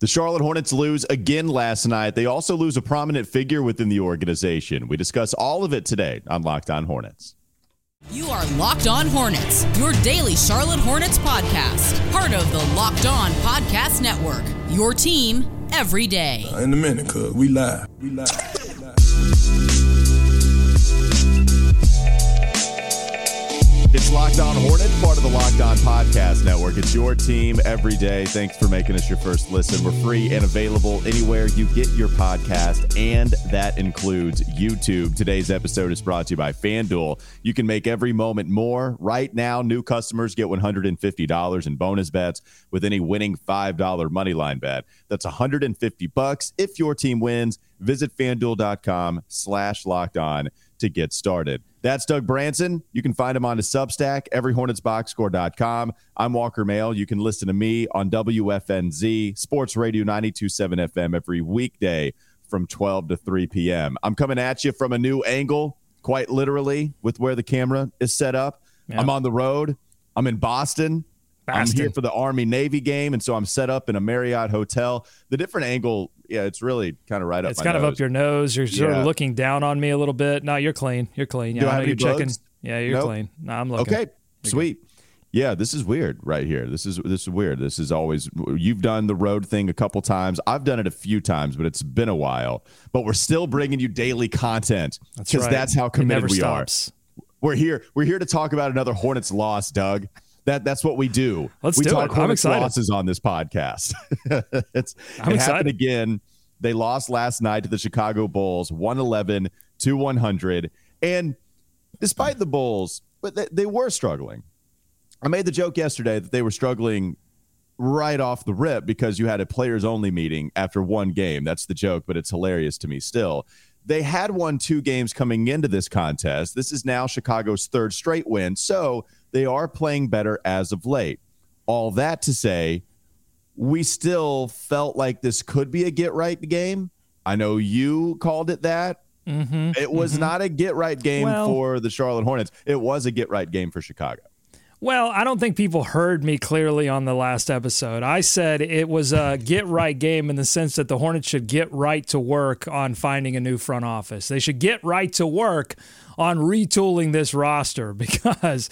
The Charlotte Hornets lose again last night. They also lose a prominent figure within the organization. We discuss all of it today on Locked On Hornets. You are Locked On Hornets, your daily Charlotte Hornets podcast, part of the Locked On Podcast Network. Your team every day. Uh, in a minute, cuz we live. We live. It's Locked On Hornets, part of the Locked On Podcast Network. It's your team every day. Thanks for making us your first listen. We're free and available anywhere you get your podcast, and that includes YouTube. Today's episode is brought to you by FanDuel. You can make every moment more. Right now, new customers get $150 in bonus bets with any winning $5 moneyline bet. That's 150 bucks if your team wins. Visit fanduel.com slash locked on to get started. That's Doug Branson. You can find him on his Substack, everyhornetsboxscore.com. I'm Walker Mehl. You can listen to me on WFNZ, Sports Radio 927 FM every weekday from 12 to 3 p.m. I'm coming at you from a new angle, quite literally, with where the camera is set up. I'm on the road. I'm in Boston. I'm here for the Army Navy game, and so I'm set up in a Marriott hotel. The different angle yeah, it's really kind of right up. It's kind nose. of up your nose. You're sort yeah. of looking down on me a little bit. No, you're clean. You're clean. Yeah, Do I, I you're checking. Yeah, you're nope. clean. No, I'm looking. Okay, you're sweet. Good. Yeah, this is weird right here. This is this is weird. This is always you've done the road thing a couple times. I've done it a few times, but it's been a while. But we're still bringing you daily content because that's, right. that's, how committed we stops. are. We're here. We're here to talk about another Hornets loss, Doug. That that's what we do. Let's we do talk it. I'm excited. losses on this podcast. it's I'm it excited. happened again they lost last night to the Chicago Bulls, 111 to 100. And despite the Bulls, but they, they were struggling. I made the joke yesterday that they were struggling right off the rip because you had a players only meeting after one game. That's the joke, but it's hilarious to me still. They had won two games coming into this contest. This is now Chicago's third straight win. So they are playing better as of late. All that to say, we still felt like this could be a get right game. I know you called it that. Mm-hmm, it was mm-hmm. not a get right game well, for the Charlotte Hornets. It was a get right game for Chicago. Well, I don't think people heard me clearly on the last episode. I said it was a get right game in the sense that the Hornets should get right to work on finding a new front office. They should get right to work on retooling this roster because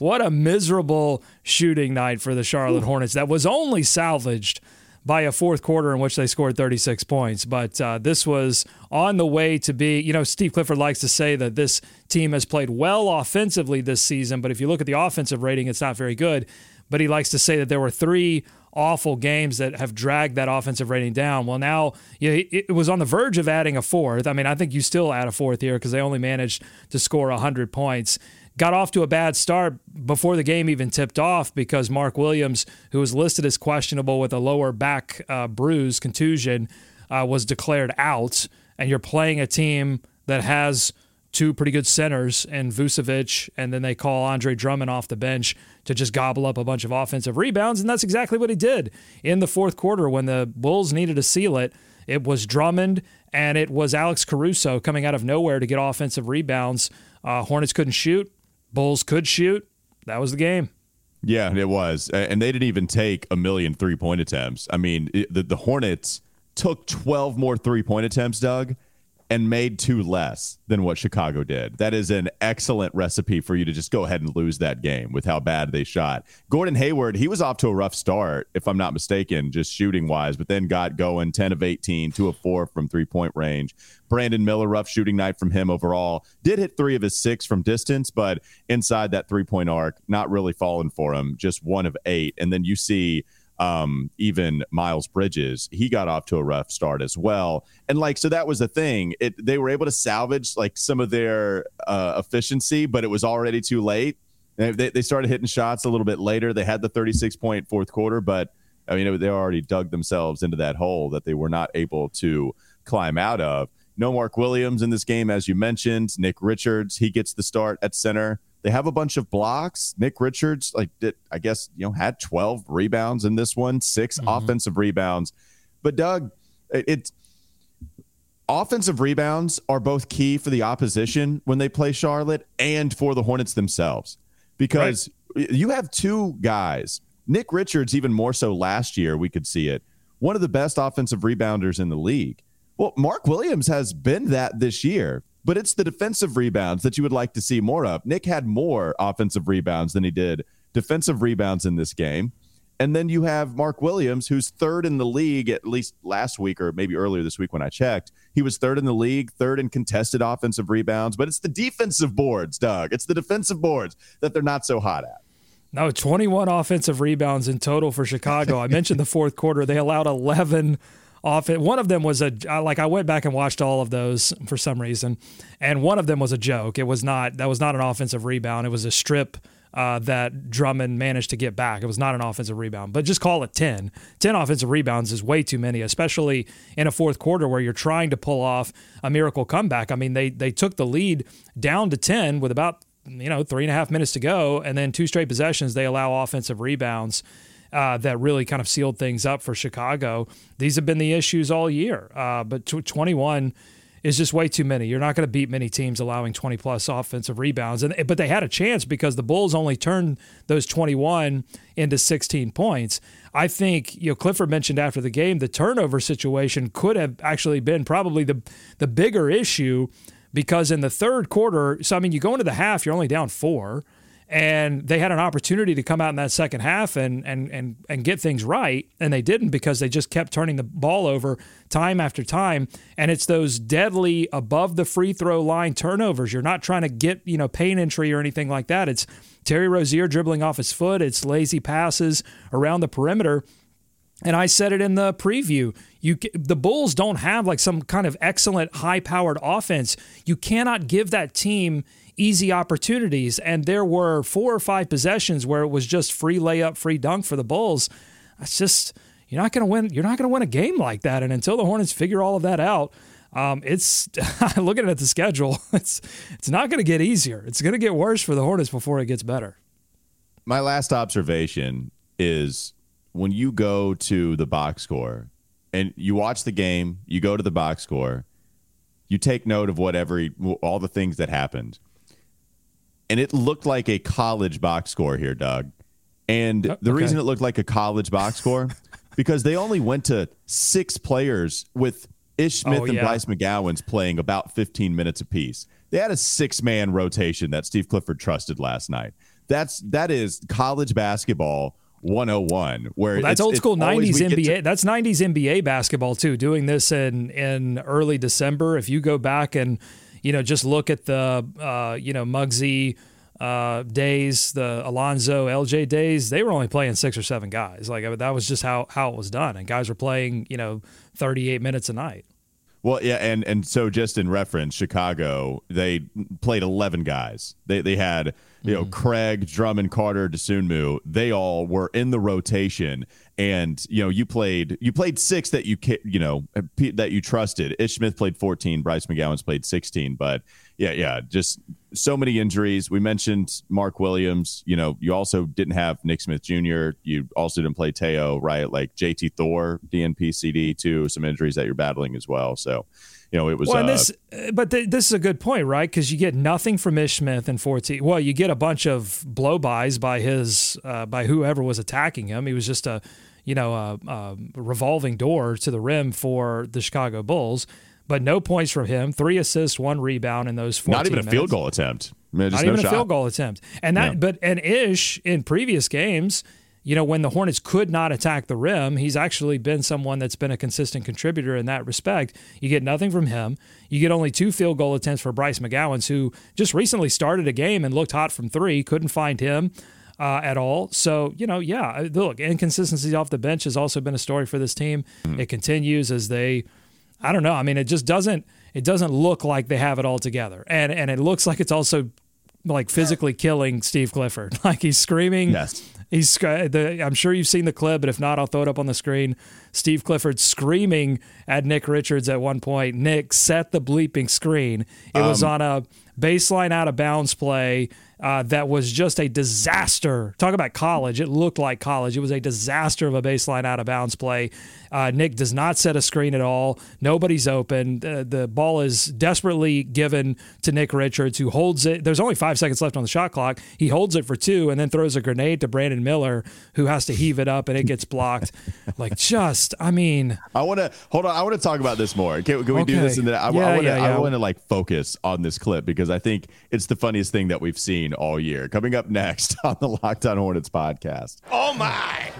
what a miserable shooting night for the Charlotte Hornets that was only salvaged by a fourth quarter in which they scored 36 points. But uh, this was on the way to be, you know, Steve Clifford likes to say that this team has played well offensively this season, but if you look at the offensive rating, it's not very good. But he likes to say that there were three awful games that have dragged that offensive rating down. Well, now you know, it was on the verge of adding a fourth. I mean, I think you still add a fourth here because they only managed to score 100 points got off to a bad start before the game even tipped off because Mark Williams, who was listed as questionable with a lower back uh, bruise, contusion, uh, was declared out. And you're playing a team that has two pretty good centers and Vucevic, and then they call Andre Drummond off the bench to just gobble up a bunch of offensive rebounds. And that's exactly what he did in the fourth quarter when the Bulls needed to seal it. It was Drummond and it was Alex Caruso coming out of nowhere to get offensive rebounds. Uh, Hornets couldn't shoot. Bulls could shoot. That was the game. Yeah, it was. And they didn't even take a million three point attempts. I mean, it, the, the Hornets took 12 more three point attempts, Doug, and made two less than what Chicago did. That is an excellent recipe for you to just go ahead and lose that game with how bad they shot. Gordon Hayward, he was off to a rough start, if I'm not mistaken, just shooting wise, but then got going 10 of 18, 2 of 4 from three point range. Brandon Miller, rough shooting night from him overall. Did hit three of his six from distance, but inside that three point arc, not really falling for him, just one of eight. And then you see um, even Miles Bridges, he got off to a rough start as well. And like, so that was the thing. It they were able to salvage like some of their uh, efficiency, but it was already too late. They, they started hitting shots a little bit later. They had the 36 point fourth quarter, but I mean, they already dug themselves into that hole that they were not able to climb out of. No Mark Williams in this game, as you mentioned. Nick Richards, he gets the start at center. They have a bunch of blocks. Nick Richards, like did, I guess, you know, had 12 rebounds in this one, 6 mm-hmm. offensive rebounds. But Doug, it's it, offensive rebounds are both key for the opposition when they play Charlotte and for the Hornets themselves. Because right. you have two guys, Nick Richards, even more so last year, we could see it, one of the best offensive rebounders in the league. Well, Mark Williams has been that this year, but it's the defensive rebounds that you would like to see more of. Nick had more offensive rebounds than he did defensive rebounds in this game. And then you have Mark Williams, who's third in the league, at least last week or maybe earlier this week when I checked. He was third in the league, third in contested offensive rebounds, but it's the defensive boards, Doug. It's the defensive boards that they're not so hot at. No, 21 offensive rebounds in total for Chicago. I mentioned the fourth quarter. They allowed 11 off it. One of them was a like I went back and watched all of those for some reason, and one of them was a joke. It was not that was not an offensive rebound. It was a strip uh, that Drummond managed to get back. It was not an offensive rebound, but just call it 10. 10 offensive rebounds is way too many, especially in a fourth quarter where you're trying to pull off a miracle comeback. I mean, they they took the lead down to 10 with about you know three and a half minutes to go, and then two straight possessions they allow offensive rebounds. Uh, that really kind of sealed things up for Chicago. These have been the issues all year, uh, but 21 is just way too many. You're not going to beat many teams allowing 20 plus offensive rebounds. And but they had a chance because the Bulls only turned those 21 into 16 points. I think you know Clifford mentioned after the game the turnover situation could have actually been probably the the bigger issue because in the third quarter, so I mean you go into the half, you're only down 4 and they had an opportunity to come out in that second half and and and and get things right and they didn't because they just kept turning the ball over time after time. And it's those deadly above the free throw line turnovers. You're not trying to get you know pain entry or anything like that. It's Terry Rozier dribbling off his foot. It's lazy passes around the perimeter. And I said it in the preview. You the Bulls don't have like some kind of excellent high-powered offense. You cannot give that team easy opportunities. And there were four or five possessions where it was just free layup, free dunk for the Bulls. It's just you're not going to win. You're not going to win a game like that. And until the Hornets figure all of that out, um, it's looking at the schedule. It's it's not going to get easier. It's going to get worse for the Hornets before it gets better. My last observation is when you go to the box score and you watch the game, you go to the box score, you take note of whatever all the things that happened and it looked like a college box score here, Doug. And oh, the okay. reason it looked like a college box score because they only went to six players with Ish oh, Smith oh, and yeah. Bryce McGowens playing about 15 minutes apiece. They had a six man rotation that Steve Clifford trusted last night. That's that is college basketball 101 where well, that's old school 90s NBA to- that's 90s NBA basketball too doing this in in early December if you go back and you know, just look at the, uh, you know, Muggsy uh, days, the Alonzo LJ days, they were only playing six or seven guys. Like that was just how, how it was done. And guys were playing, you know, 38 minutes a night. Well, yeah, and and so just in reference, Chicago, they played eleven guys. They they had you know mm. Craig, Drummond, Carter, Dosunmu. They all were in the rotation, and you know you played you played six that you you know that you trusted. Ish Smith played fourteen. Bryce McGowens played sixteen. But yeah, yeah, just so many injuries. We mentioned Mark Williams. You know, you also didn't have Nick Smith Jr. You also didn't play Teo, right? Like JT Thor, DNP CD too. Some injuries that you're battling as well. So, you know, it was. Well, uh, this, but th- this is a good point, right? Because you get nothing from Ish Smith in 14. Well, you get a bunch of blow-bys by his, uh, by whoever was attacking him. He was just a, you know, a, a revolving door to the rim for the Chicago Bulls but no points from him. Three assists, one rebound in those. Not even a minutes. field goal attempt. I mean, Not no even shot. a field goal attempt. And that, yeah. but and Ish in previous games, you know, when the Hornets could not attack the rim, he's actually been someone that's been a consistent contributor in that respect. You get nothing from him. You get only two field goal attempts for Bryce McGowens, who just recently started a game and looked hot from three. Couldn't find him. Uh, at all. So, you know, yeah, look, inconsistencies off the bench has also been a story for this team. Mm-hmm. It continues as they I don't know. I mean, it just doesn't it doesn't look like they have it all together, and and it looks like it's also like physically killing Steve Clifford. Like he's screaming. Yes. He's. The, I'm sure you've seen the clip, but if not, I'll throw it up on the screen. Steve Clifford screaming at Nick Richards at one point. Nick, set the bleeping screen. It um, was on a baseline out of bounds play uh, that was just a disaster. Talk about college. It looked like college. It was a disaster of a baseline out of bounds play. Uh, Nick does not set a screen at all. Nobody's open. Uh, the ball is desperately given to Nick Richards, who holds it. There's only five seconds left on the shot clock. He holds it for two and then throws a grenade to Brandon Miller, who has to heave it up and it gets blocked. like, just, I mean. I want to hold on. I want to talk about this more. Can, can we okay. do this? And then I, yeah, I want to yeah, yeah. I want to like focus on this clip because I think it's the funniest thing that we've seen all year. Coming up next on the Locked On Hornets podcast. Oh my!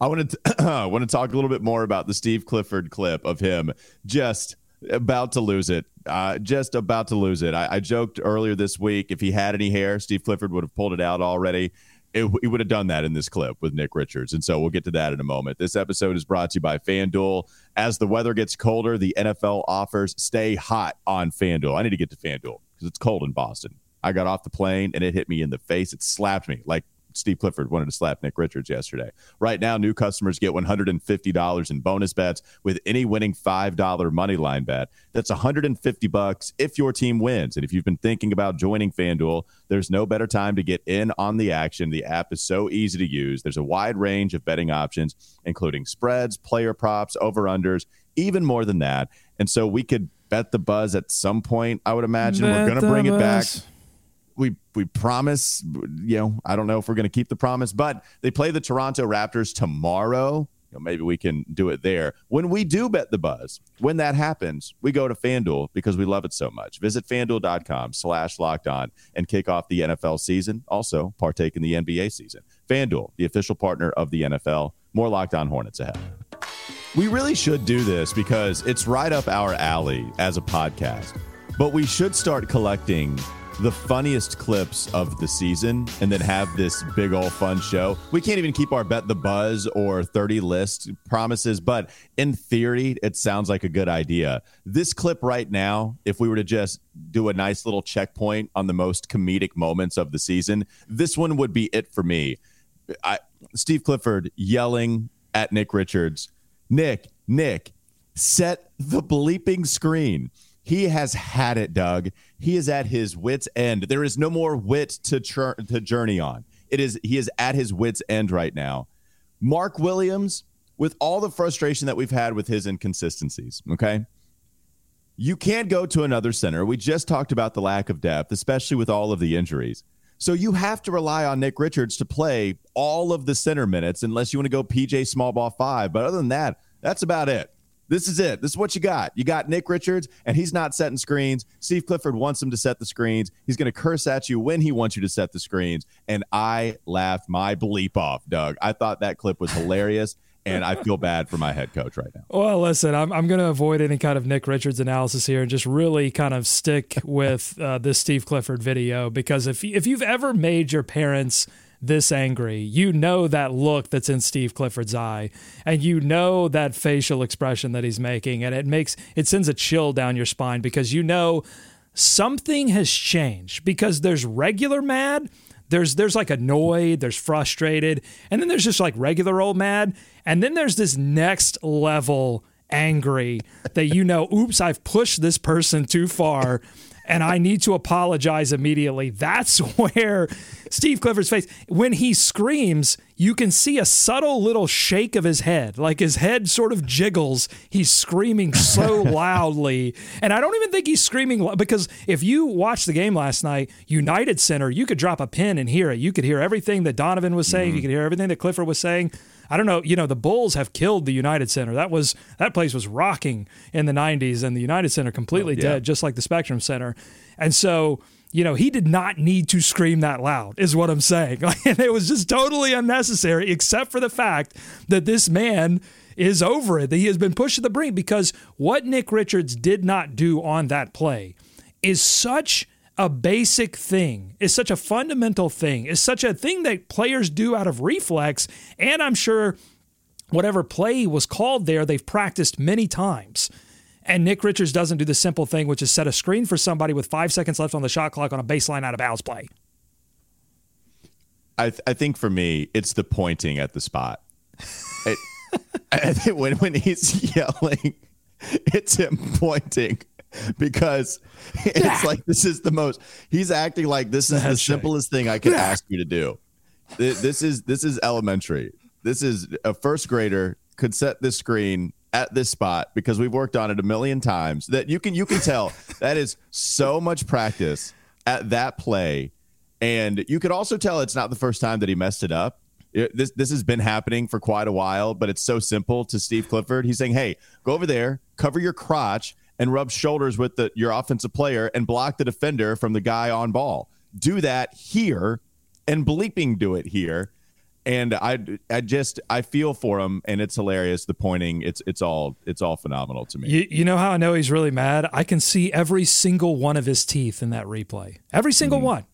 I want to want to talk a little bit more about the Steve Clifford clip of him just about to lose it. Uh, just about to lose it. I, I, joked earlier this week if he had any hair, Steve Clifford would have pulled it out already. It, he would have done that in this clip with Nick Richards. And so we'll get to that in a moment. This episode is brought to you by FanDuel. As the weather gets colder, the NFL offers stay hot on FanDuel. I need to get to FanDuel because it's cold in Boston. I got off the plane and it hit me in the face. It slapped me like Steve Clifford wanted to slap Nick Richards yesterday. Right now, new customers get $150 in bonus bets with any winning $5 money line bet. That's 150 bucks if your team wins. And if you've been thinking about joining FanDuel, there's no better time to get in on the action. The app is so easy to use. There's a wide range of betting options, including spreads, player props, over-unders, even more than that. And so we could bet the buzz at some point, I would imagine. Bet We're going to bring it back we we promise. You know, I don't know if we're going to keep the promise, but they play the Toronto Raptors tomorrow. You know, maybe we can do it there. When we do bet the buzz, when that happens, we go to FanDuel because we love it so much. Visit fanduel.com slash locked on and kick off the NFL season. Also, partake in the NBA season. FanDuel, the official partner of the NFL. More locked on Hornets ahead. We really should do this because it's right up our alley as a podcast. But we should start collecting the funniest clips of the season and then have this big old fun show. We can't even keep our bet the buzz or 30 list promises, but in theory, it sounds like a good idea. This clip right now, if we were to just do a nice little checkpoint on the most comedic moments of the season, this one would be it for me. I, Steve Clifford yelling at Nick Richards, Nick, Nick, set the bleeping screen. He has had it, Doug. He is at his wits' end. There is no more wit to chur- to journey on. It is he is at his wits' end right now. Mark Williams, with all the frustration that we've had with his inconsistencies, okay? You can't go to another center. We just talked about the lack of depth, especially with all of the injuries. So you have to rely on Nick Richards to play all of the center minutes unless you want to go PJ small ball 5, but other than that, that's about it. This is it. This is what you got. You got Nick Richards, and he's not setting screens. Steve Clifford wants him to set the screens. He's going to curse at you when he wants you to set the screens. And I laughed my bleep off, Doug. I thought that clip was hilarious. and I feel bad for my head coach right now. Well, listen, I'm, I'm going to avoid any kind of Nick Richards analysis here and just really kind of stick with uh, this Steve Clifford video because if if you've ever made your parents this angry. You know that look that's in Steve Clifford's eye, and you know that facial expression that he's making, and it makes it sends a chill down your spine because you know something has changed because there's regular mad there's there's like annoyed, there's frustrated, and then there's just like regular old mad, and then there's this next level angry that you know, oops, I've pushed this person too far and I need to apologize immediately. That's where Steve Clifford's face, when he screams, you can see a subtle little shake of his head. Like his head sort of jiggles. He's screaming so loudly. And I don't even think he's screaming because if you watched the game last night, United Center, you could drop a pin and hear it. You could hear everything that Donovan was saying, mm-hmm. you could hear everything that Clifford was saying. I don't know, you know, the Bulls have killed the United Center. That was that place was rocking in the 90s and the United Center completely oh, yeah. dead just like the Spectrum Center. And so, you know, he did not need to scream that loud, is what I'm saying. and it was just totally unnecessary, except for the fact that this man is over it, that he has been pushed to the brink because what Nick Richards did not do on that play is such a basic thing, is such a fundamental thing, is such a thing that players do out of reflex. And I'm sure whatever play was called there, they've practiced many times. And Nick Richards doesn't do the simple thing, which is set a screen for somebody with five seconds left on the shot clock on a baseline out of bounds play. I, th- I think for me, it's the pointing at the spot. It, I think when, when he's yelling, it's him pointing because it's like this is the most. He's acting like this is the That's right. simplest thing I could ask you to do. Th- This is this is elementary. This is a first grader could set this screen at this spot because we've worked on it a million times. That you can you can tell that is so much practice at that play, and you could also tell it's not the first time that he messed it up. It- this this has been happening for quite a while, but it's so simple to Steve Clifford. He's saying, "Hey, go over there, cover your crotch, and rub shoulders with the your offensive player, and block the defender from the guy on ball. Do that here, and bleeping do it here." And I, I just I feel for him, and it's hilarious. The pointing, it's it's all it's all phenomenal to me. You, you know how I know he's really mad? I can see every single one of his teeth in that replay. Every single mm. one.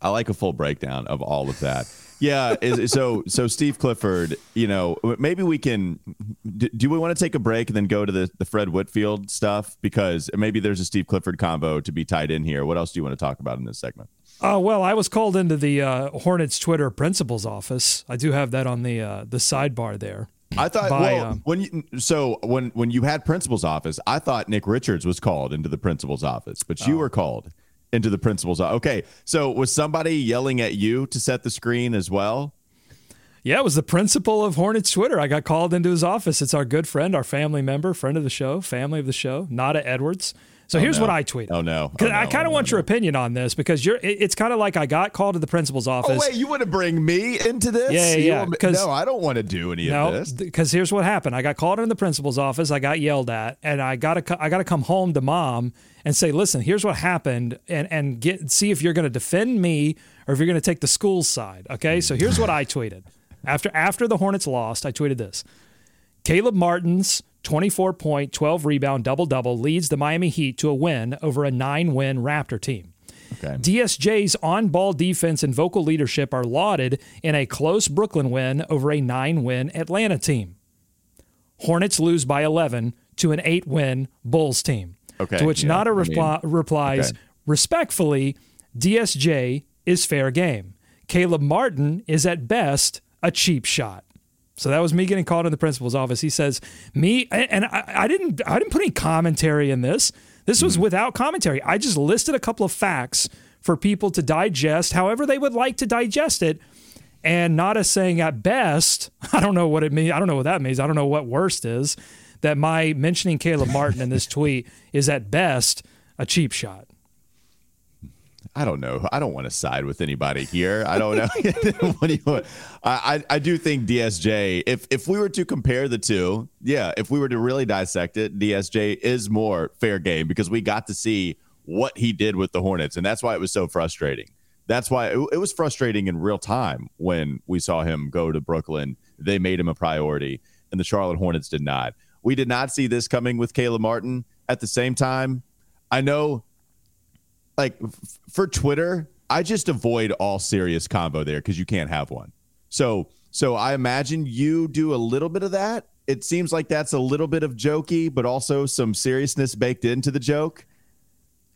I like a full breakdown of all of that. Yeah. Is, so so Steve Clifford, you know, maybe we can. Do, do we want to take a break and then go to the the Fred Whitfield stuff because maybe there's a Steve Clifford combo to be tied in here. What else do you want to talk about in this segment? Oh well, I was called into the uh, Hornets Twitter principal's office. I do have that on the uh, the sidebar there. I thought By, well um, when you so when when you had principal's office, I thought Nick Richards was called into the principal's office, but Oh. you were called into the principal's. o- Okay, so was somebody yelling at you to set the screen as well? Yeah, it was the principal of Hornets Twitter. I got called into his office. It's our good friend, our family member, friend of the show, family of the show, Nada Edwards. So oh, here's no. what I tweeted. Oh, no! Oh, I kind of Oh, want no, your opinion on this because you're. it- It's kind of like I got called to the principal's oh, office. Oh wait, you want to bring me into this? Yeah, yeah, yeah, no, I don't want to do any of this. because here's what happened. I got called into the principal's office. I got yelled at, and I got to I got to come home to mom and say, "Listen, here's what happened," and and get see if you're going to defend me or if you're going to take the school's side. Okay, so here's what I tweeted after after the Hornets lost. I tweeted this: Caleb Martin's 24 point, 12 rebound, double double leads the Miami Heat to a win over a nine win Raptor team. Okay. DSJ's on ball defense and vocal leadership are lauded in a close Brooklyn win over a nine win Atlanta team. Hornets lose by 11 to an eight win Bulls team. Okay, To which yeah, Nada I repli- replies, okay. respectfully, DSJ is fair game. Caleb Martin is at best a cheap shot. So that was me getting called in the principal's office. He says, "Me and I, I didn't. I didn't put any commentary in this. This was hmm. without commentary. I just listed a couple of facts for people to digest, however they would like to digest it, and not as saying at best. I don't know what it means. I don't know what that means. I don't know what worst is. That my mentioning Caleb Martin in this tweet is at best a cheap shot. I don't know. I don't want to side with anybody here. I don't know. what do you want? I, I do think DSJ. If if we were to compare the two, yeah, if we were to really dissect it, DSJ is more fair game because we got to see what he did with the Hornets, and that's why it was so frustrating. That's why it, it was frustrating in real time when we saw him go to Brooklyn. They made him a priority, and the Charlotte Hornets did not. We did not see this coming with Caleb Martin. At the same time, I know like f- for Twitter, I just avoid all serious combo there because you can't have one. So so I imagine you do a little bit of that. It seems like that's a little bit of jokey, but also some seriousness baked into the joke.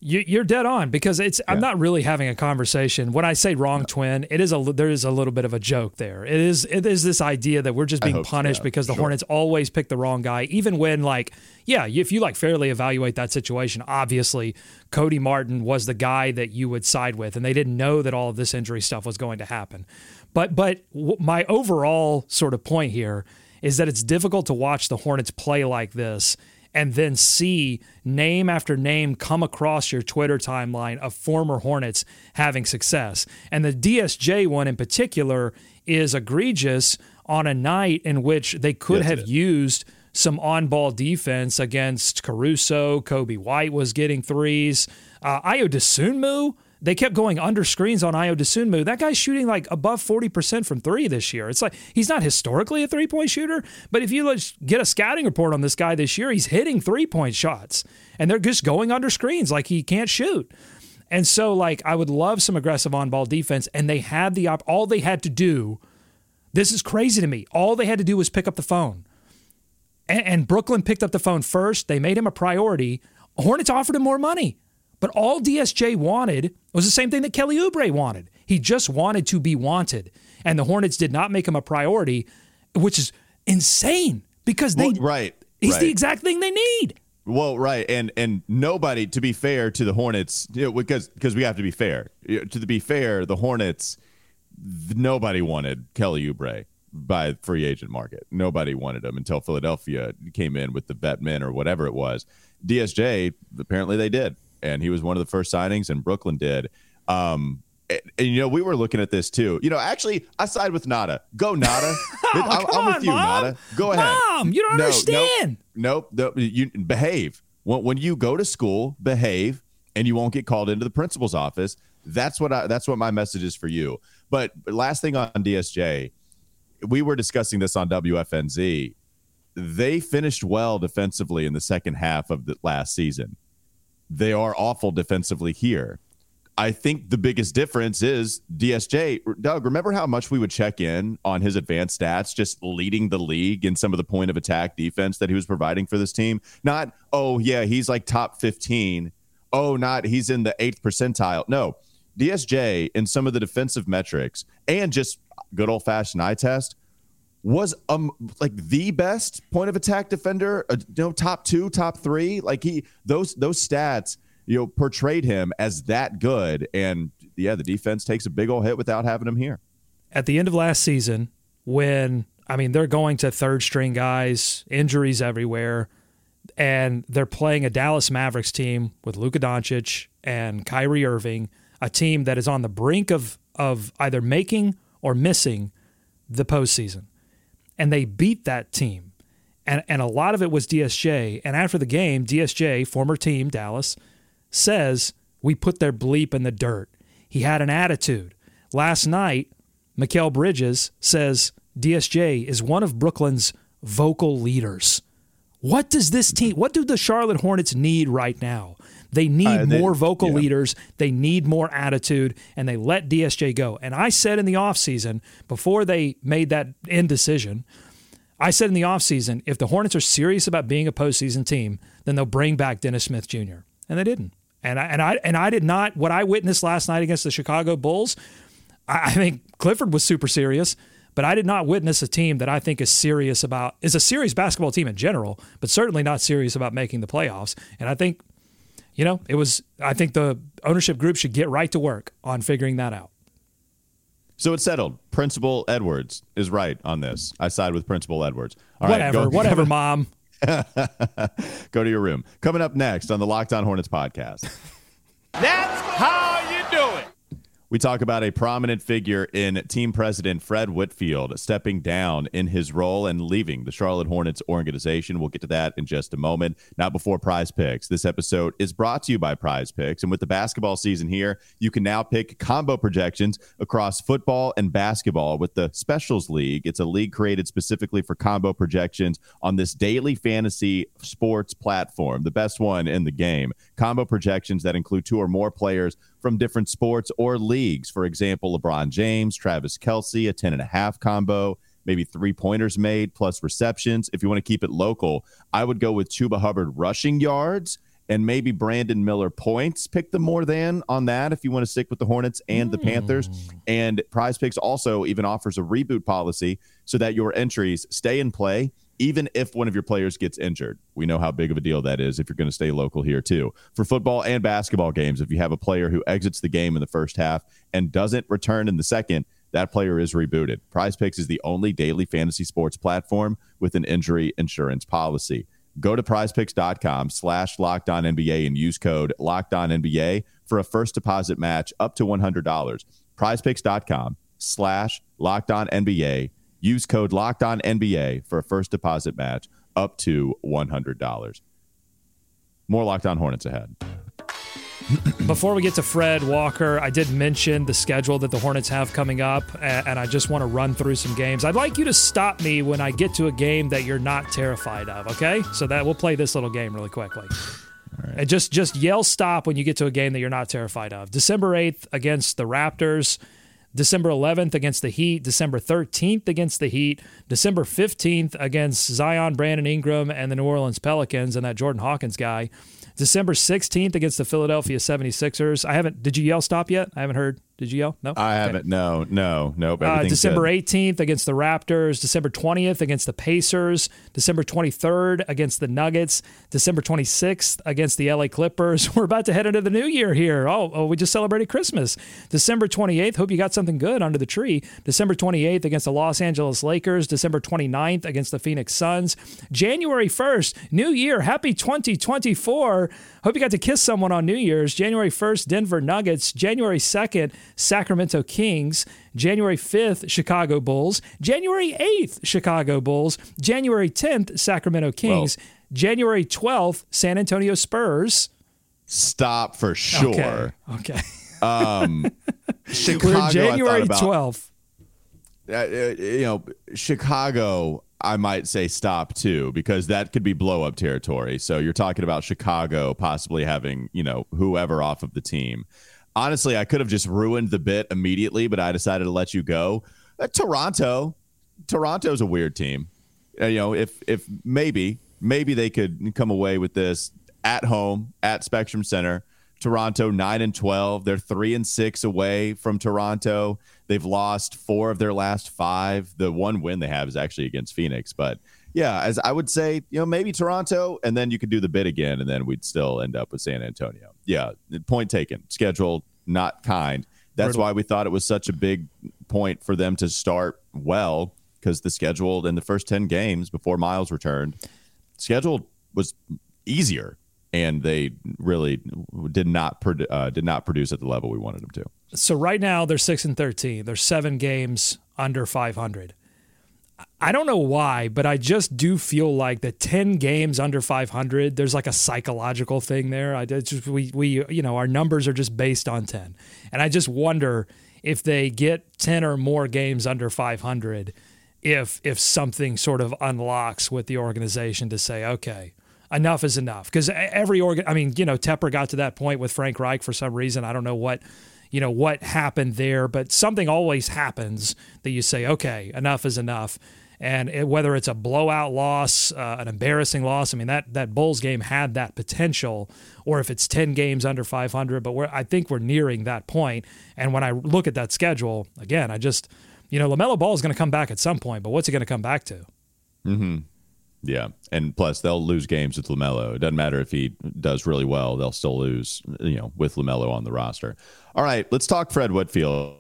You, you're dead on because it's. I'm not really having a conversation. When I say wrong twin, it is a there is a little bit of a joke there. It is it is this idea that we're just being hope so, punished yeah, because the sure. Hornets always pick the wrong guy, even when like yeah, if you like fairly evaluate that situation, obviously Cody Martin was the guy that you would side with, and they didn't know that all of this injury stuff was going to happen. But but w- my overall sort of point here is that it's difficult to watch the Hornets play like this and then see name after name come across your Twitter timeline of former Hornets having success. And the DSJ one in particular is egregious on a night in which they could Yes, have used some on ball defense against Caruso. Coby White was getting threes. Uh, Ayo Dosunmu, they kept going under screens on Ayo Dosunmu. That guy's shooting like above 40% from three this year. It's like he's not historically a three point shooter, but if you get a scouting report on this guy this year, he's hitting three point shots and they're just going under screens like he can't shoot. And so, like, I would love some aggressive on ball defense, and they had the op- all they had to do. This is crazy to me. All they had to do was pick up the phone. And, and Brooklyn picked up the phone first. They made him a priority. Hornets offered him more money. But all DSJ wanted was the same thing that Kelly Oubre wanted. He just wanted to be wanted. And the Hornets did not make him a priority, which is insane because they Well, right. he's right. the exact thing they need. Well, right, and and nobody, to be fair to the Hornets, you know, because because we have to be fair. To be fair, the Hornets, nobody wanted Kelly Oubre by free agent market. Nobody wanted him until Philadelphia came in with the vet men or whatever it was. DSJ, apparently they did, and he was one of the first signings, and Brooklyn did. Um, and, and, you know, we were looking at this too. You know, actually, I side with Nada. Go Nada. I'm, I'm come with on, you, Mom. Nada. Go ahead. Mom, you don't No, understand. Nope. Nope. no, you behave. When, when you go to school, behave, and you won't get called into the principal's office. That's what I, that's what my message is for you. But last thing on DSJ, we were discussing this on WFNZ. They finished well defensively in the second half of the last season. They are awful defensively here. I think the biggest difference is DSJ. Doug, remember how much we would check in on his advanced stats, just leading the league in some of the point of attack defense that he was providing for this team? Not, oh, yeah, he's like top 15. Oh, not he's in the eighth percentile. No, DSJ in some of the defensive metrics and just good old fashioned eye test was um like the best point of attack defender, uh, you know, top two, top three. Like he those those stats, you know, portrayed him as that good. And yeah, the defense takes a big old hit without having him here. At the end of last season, when I mean they're going to third string guys, injuries everywhere, and they're playing a Dallas Mavericks team with Luka Doncic and Kyrie Irving, a team that is on the brink of of either making or missing the postseason. And they beat that team. And and a lot of it was DSJ. And after the game, DSJ, former team, Dallas, says we put their bleep in the dirt. He had an attitude. Last night, Mikal Bridges says DSJ is one of Brooklyn's vocal leaders. What does this team, what do the Charlotte Hornets need right now? They need Uh, they- more vocal yeah. leaders. They need more attitude, and they let DSJ go. And I said in the offseason, before they made that indecision, I said in the offseason, if the Hornets are serious about being a postseason team, then they'll bring back Dennis Smith Jr. And they didn't. And I and I and I did not what I witnessed last night against the Chicago Bulls. I, I think Clifford was super serious, but I did not witness a team that I think is serious about is a serious basketball team in general, but certainly not serious about making the playoffs. And I think, you know, it was I think the ownership group should get right to work on figuring that out. So it's settled. Principal Edwards is right on this. I side with Principal Edwards. All right, whatever, go- whatever, mom. Go to your room. Coming up next on the Locked On Hornets podcast. That's how you do it. We talk about a prominent figure in team president Fred Whitfield stepping down in his role and leaving the Charlotte Hornets organization. We'll get to that in just a moment. Not before Prize Picks. This episode is brought to you by Prize Picks. And with the basketball season here, you can now pick combo projections across football and basketball with the Specials League. It's a league created specifically for combo projections on this daily fantasy sports platform, the best one in the game. Combo projections that include two or more players from different sports or leagues. For example, LeBron James, Travis Kelce, a 10 and a half combo, maybe three pointers made plus receptions. If you want to keep it local, I would go with Chuba Hubbard rushing yards and maybe Brandon Miller points. Pick the more than on that if you want to stick with the Hornets and the Panthers. Hmm. And Prize Picks also even offers a reboot policy so that your entries stay in play even if one of your players gets injured. We know how big of a deal that is if you're going to stay local here, too. For football and basketball games, if you have a player who exits the game in the first half and doesn't return in the second, that player is rebooted. Prize Picks is the only daily fantasy sports platform with an injury insurance policy. Go to prizepicks.com slash NBA and use code LOCKEDONNBA for a first deposit match up to $100. Prizepicks.com slash NBA. Use code locked on NBA for a first deposit match up to $100. More locked on Hornets ahead. Before we get to Fred Walker, I did mention the schedule that the Hornets have coming up, and I just want to run through some games. I'd like you to stop me when I get to a game that you're not terrified of, okay? So that we'll play this little game really quickly. And just just yell stop when you get to a game that you're not terrified of. December 8th against the Raptors, December 11th against the Heat, December 13th against the Heat, December 15th against Zion, Brandon Ingram, and the New Orleans Pelicans and that Jordan Hawkins guy. December 16th against the Philadelphia 76ers. I haven't, did you yell stop yet? I haven't heard. Did you yell? No. I haven't. No, no, nope. Uh, December. 18th against the Raptors, December 20th against the Pacers, December 23rd against the Nuggets, December 26th against the LA Clippers. We're about to head into the new year here. Oh, oh we just celebrated Christmas. December 28th, hope you got something good under the tree. December 28th against the Los Angeles Lakers, December 29th against the Phoenix Suns. January 1st, new year, happy 2024. Hope you got to kiss someone on New Year's. January 1st, Denver Nuggets. January 2nd, Sacramento Kings. January 5th, Chicago Bulls. January 8th, Chicago Bulls. January 10th, Sacramento Kings. January 12th, San Antonio Spurs. Stop for sure. Okay. okay. Chicago. I thought January about- 12th. uh, uh, you know, Chicago, I might say stop too, because that could be blow up territory. So you're talking about Chicago possibly having, you know, whoever off of the team. Honestly, I could have just ruined the bit immediately, but I decided to let you go. Uh, Toronto, Toronto's a weird team. Uh, you know, if if maybe maybe they could come away with this at home at Spectrum Center. Toronto nine and twelve. They're three and six away from Toronto. They've lost four of their last five. The one win they have is actually against Phoenix. But yeah, as I would say, you know, maybe Toronto, and then you could do the bid again, and then we'd still end up with San Antonio. Yeah, point taken. Schedule not kind. That's why we thought it was such a big point for them to start well because the schedule in the first 10 games before Miles returned, schedule was easier and they really did not produ- uh, did not produce at the level we wanted them to. So right now they're 6 and 13. They're 7 games under 500. I don't know why, but I just do feel like the 10 games under 500, there's like a psychological thing there. I just, we we you know, our numbers are just based on 10. And I just wonder if they get 10 or more games under 500 if if something sort of unlocks with the organization to say, okay, enough is enough. Because every organ, I mean, you know, Tepper got to that point with Frank Reich for some reason. I don't know what, you know, what happened there, but something always happens that you say, okay, enough is enough. And it, whether it's a blowout loss, uh, an embarrassing loss, I mean that that Bulls game had that potential, or if it's ten games under 500, but I think we're nearing that point. And when I look at that schedule again, I just, you know, Lamelo Ball is going to come back at some point, but what's he going to come back to? Yeah, and plus they'll lose games with Lamelo. It doesn't matter if he does really well; they'll still lose. You know, with Lamelo on the roster. All right, let's talk Fred Whitfield,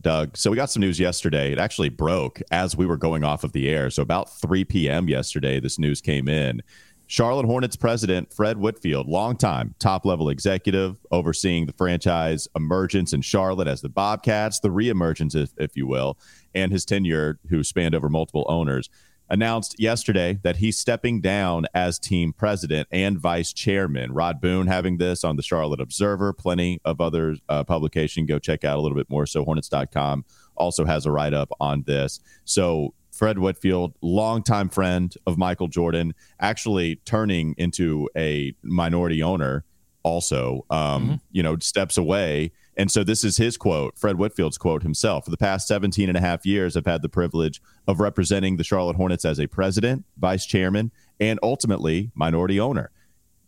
Doug. So we got some news yesterday. It actually broke as we were going off of the air. So about 3 p.m. yesterday, this news came in. Charlotte Hornets president Fred Whitfield, longtime top level executive overseeing the franchise emergence in Charlotte as the Bobcats, the reemergence, if, if you will, and his tenure, who spanned over multiple owners, announced yesterday that he's stepping down as team president and vice chairman. Rod Boone having this on the Charlotte Observer, plenty of other uh, publication. Go check out a little bit more. So Hornets.com also has a write up on this. So Fred Whitfield, longtime friend of Michael Jordan, actually turning into a minority owner also um, you know steps away and so this is his quote fred whitfield's quote himself for the past 17 and a half years i've had the privilege of representing the charlotte hornets as a president vice chairman and ultimately minority owner.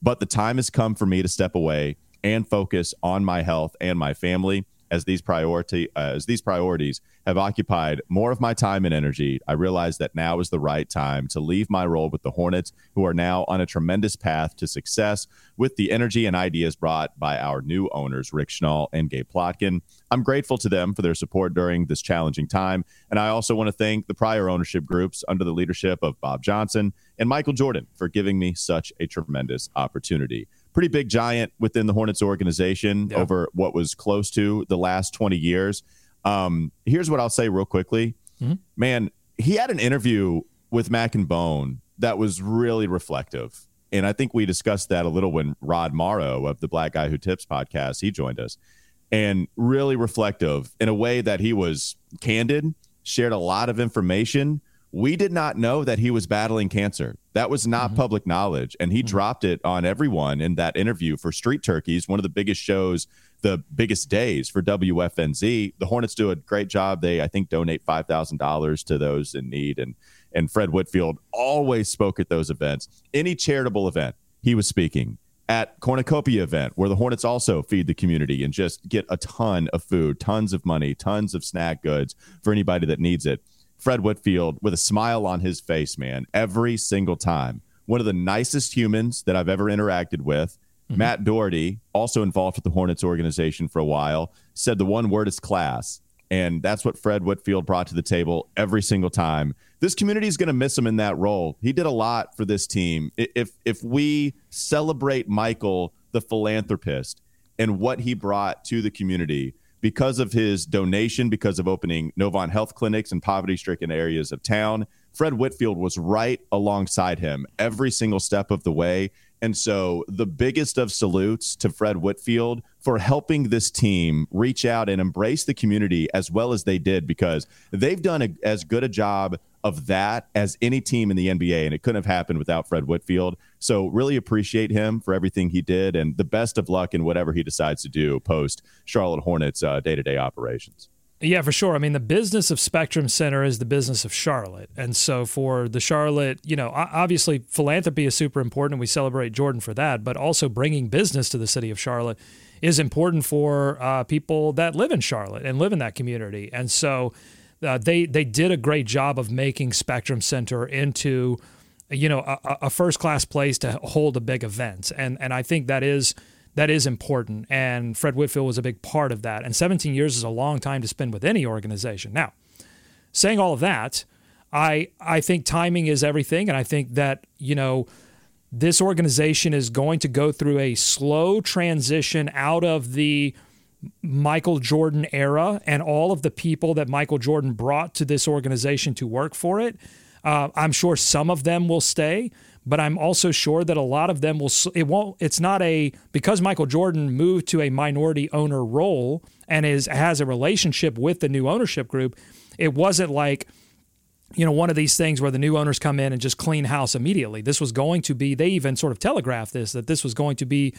But the time has come for me to step away and focus on my health and my family as these priority uh, as these priorities have occupied more of my time and energy i realize that now is the right time to leave my role with the hornets who are now on a tremendous path to success with the energy and ideas brought by our new owners rick schnall and gabe plotkin i'm grateful to them for their support during this challenging time and i also want to thank the prior ownership groups under the leadership of bob johnson and michael jordan for giving me such a tremendous opportunity pretty big giant within the Hornets organization Yeah. over what was close to the last 20 years. Um, here's what I'll say real quickly. Mm-hmm. Man, he had an interview with Mac and Bone that was really reflective. And I think we discussed that a little when Rod Morrow of the Black Guy Who Tips podcast, he joined us. And really reflective in a way that he was candid, shared a lot of information. We did not know that he was battling cancer. That was not mm-hmm. public knowledge. And he mm-hmm. dropped it on everyone in that interview for Street Turkeys, one of the biggest shows, the biggest days for WFNZ. The Hornets do a great job. They, I think, donate $5,000 to those in need. And, and Fred Whitfield always spoke at those events. Any charitable event, he was speaking at Cornucopia event where the Hornets also feed the community and just get a ton of food, tons of money, tons of snack goods for anybody that needs it. Fred Whitfield with a smile on his face, man, every single time. One of the nicest humans that I've ever interacted with. Mm-hmm. Matt Doherty, also involved with the Hornets organization for a while, said the one word is class. And that's what Fred Whitfield brought to the table every single time. This community is going to miss him in that role. He did a lot for this team. If if we celebrate Michael, the philanthropist, and what he brought to the community because of his donation, because of opening Novant Health clinics in poverty-stricken areas of town, Fred Whitfield was right alongside him every single step of the way. And so, the biggest of salutes to Fred Whitfield for helping this team reach out and embrace the community as well as they did, because they've done a, as good a job of that as any team in the NBA. And it couldn't have happened without Fred Whitfield. So, really appreciate him for everything he did and the best of luck in whatever he decides to do post Charlotte Hornets day to day operations. Yeah, for sure. I mean, the business of Spectrum Center is the business of Charlotte. And so for the Charlotte, you know, obviously philanthropy is super important. We celebrate Jordan for that, but also bringing business to the city of Charlotte is important for uh, people that live in Charlotte and live in that community. And so uh, they they did a great job of making Spectrum Center into, you know, a, a first class place to hold a big event. And and I think that is – that is important. And Fred Whitfield was a big part of that. And 17 years is a long time to spend with any organization. Now, saying all of that, I I think timing is everything, and I think that you know this organization is going to go through a slow transition out of the Michael Jordan era and all of the people that Michael Jordan brought to this organization to work for it. Uh, I'm sure some of them will stay, but I'm also sure that a lot of them will. It won't. It's not a because Michael Jordan moved to a minority owner role and is has a relationship with the new ownership group. It wasn't like you know one of these things where the new owners come in and just clean house immediately. This was going to be. They even sort of telegraphed this that this was going to be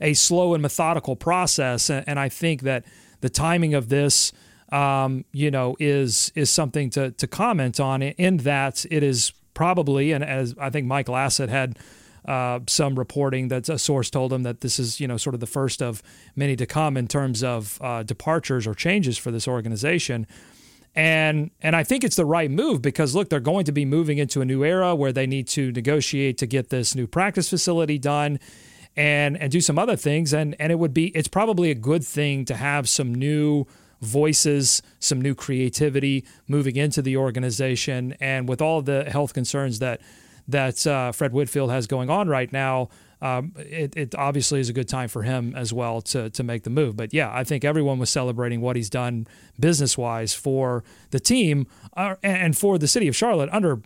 a slow and methodical process, and I think that the timing of this. Um, you know, is is something to to comment on in that it is probably, and as I think Mike Lassett had uh, some reporting that a source told him that this is, you know, sort of the first of many to come in terms of uh, departures or changes for this organization. And and I think it's the right move because look, they're going to be moving into a new era where they need to negotiate to get this new practice facility done and and do some other things. And and it would be it's probably a good thing to have some new voices, some new creativity moving into the organization, and with all the health concerns that that uh, Fred Whitfield has going on right now, um, it, it, obviously is a good time for him as well to to make the move. But yeah, I think everyone was celebrating what he's done business wise for the team uh, and for the city of Charlotte under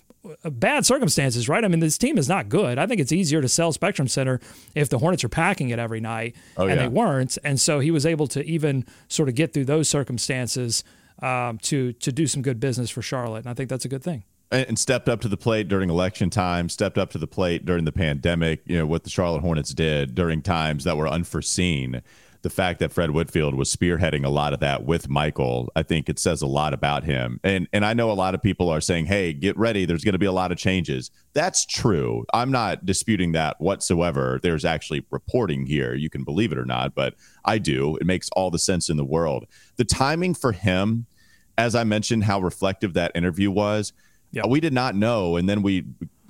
bad circumstances, right? I mean, this team is not good. I think it's easier to sell Spectrum Center if the Hornets are packing it every night, oh, and yeah. they weren't. And so he was able to even sort of get through those circumstances um, to to do some good business for Charlotte, and I think that's a good thing. And stepped up to the plate during election time, stepped up to the plate during the pandemic. You know what the Charlotte Hornets did during times that were unforeseen the fact that Fred Whitfield was spearheading a lot of that with Michael, I think it says a lot about him. And and I know a lot of people are saying, "Hey, get ready, there's going to be a lot of changes." That's true. I'm not disputing that whatsoever. There's actually reporting here. You can believe it or not, but I do. It makes all the sense in the world. The timing for him, as I mentioned how reflective that interview was, yep. we did not know and then we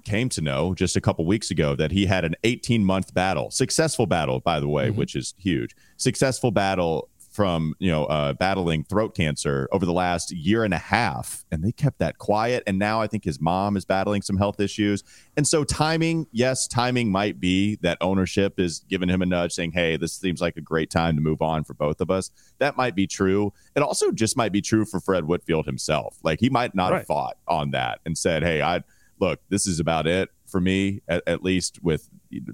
came to know just a couple weeks ago that he had an 18 month battle, successful battle, by the way, mm-hmm. which is huge, successful battle from you know uh, battling throat cancer over the last year and a half and they kept that quiet and now i think his mom is battling some health issues and so timing yes timing might be that ownership is giving him a nudge saying hey this seems like a great time to move on for both of us that might be true it also just might be true for fred whitfield himself like he might not right. have fought on that and said hey i look, this is about it for me, at, at least with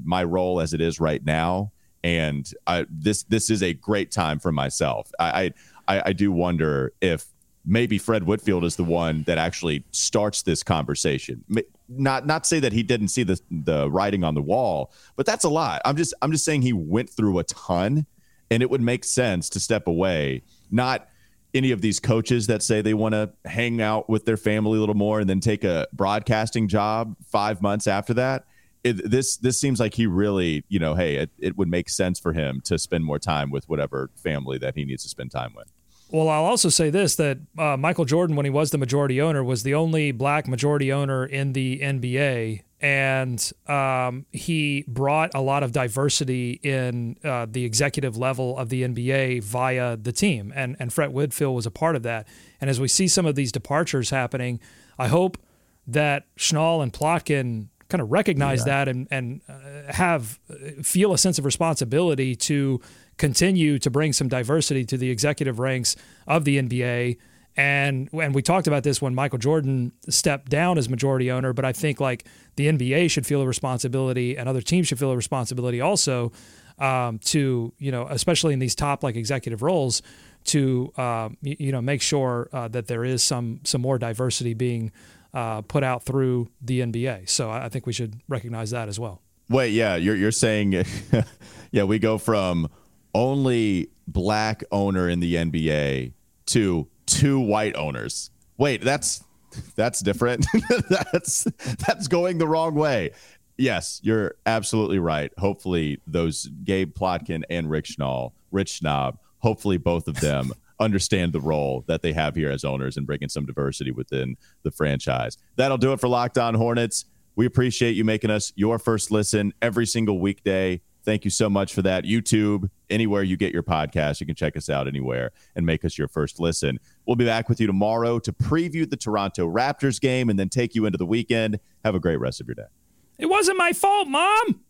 my role as it is right now. And I, this this is a great time for myself. I, I I do wonder if maybe Fred Whitfield is the one that actually starts this conversation. Not not say that he didn't see the the writing on the wall, but that's a lot. I'm just I'm just saying he went through a ton, and it would make sense to step away. Not any of these coaches that say they want to hang out with their family a little more and then take a broadcasting job five months after that. It, this this seems like he really, you know, hey, it, it would make sense for him to spend more time with whatever family that he needs to spend time with. Well, I'll also say this that uh, Michael Jordan, when he was the majority owner, was the only black majority owner in the NBA. And um, he brought a lot of diversity in uh, the executive level of the NBA via the team. And, and Fred Whitfield was a part of that. And as we see some of these departures happening, I hope that Schnall and Plotkin kind of recognize yeah. that and, and uh, have uh, feel a sense of responsibility to continue to bring some diversity to the executive ranks of the NBA. And and we talked about this when Michael Jordan stepped down as majority owner, but I think like the NBA should feel a responsibility, and other teams should feel a responsibility also um, to you know, especially in these top like executive roles, to um, you know make sure uh, that there is some some more diversity being uh, put out through the NBA. So I think we should recognize that as well. Wait, yeah, you're you're saying, yeah, we go from only black owner in the NBA to two white owners. Wait, that's that's different. that's that's going the wrong way. Yes, you're absolutely right. Hopefully, those Gabe Plotkin and Rick Schnall, Rich Schnob, hopefully both of them understand the role that they have here as owners and bringing some diversity within the franchise. That'll do it for Locked On Hornets. We appreciate you making us your first listen every single weekday. Thank you so much for that. YouTube, anywhere you get your podcast, you can check us out anywhere and make us your first listen. We'll be back with you tomorrow to preview the Toronto Raptors game and then take you into the weekend. Have a great rest of your day. It wasn't my fault, Mom.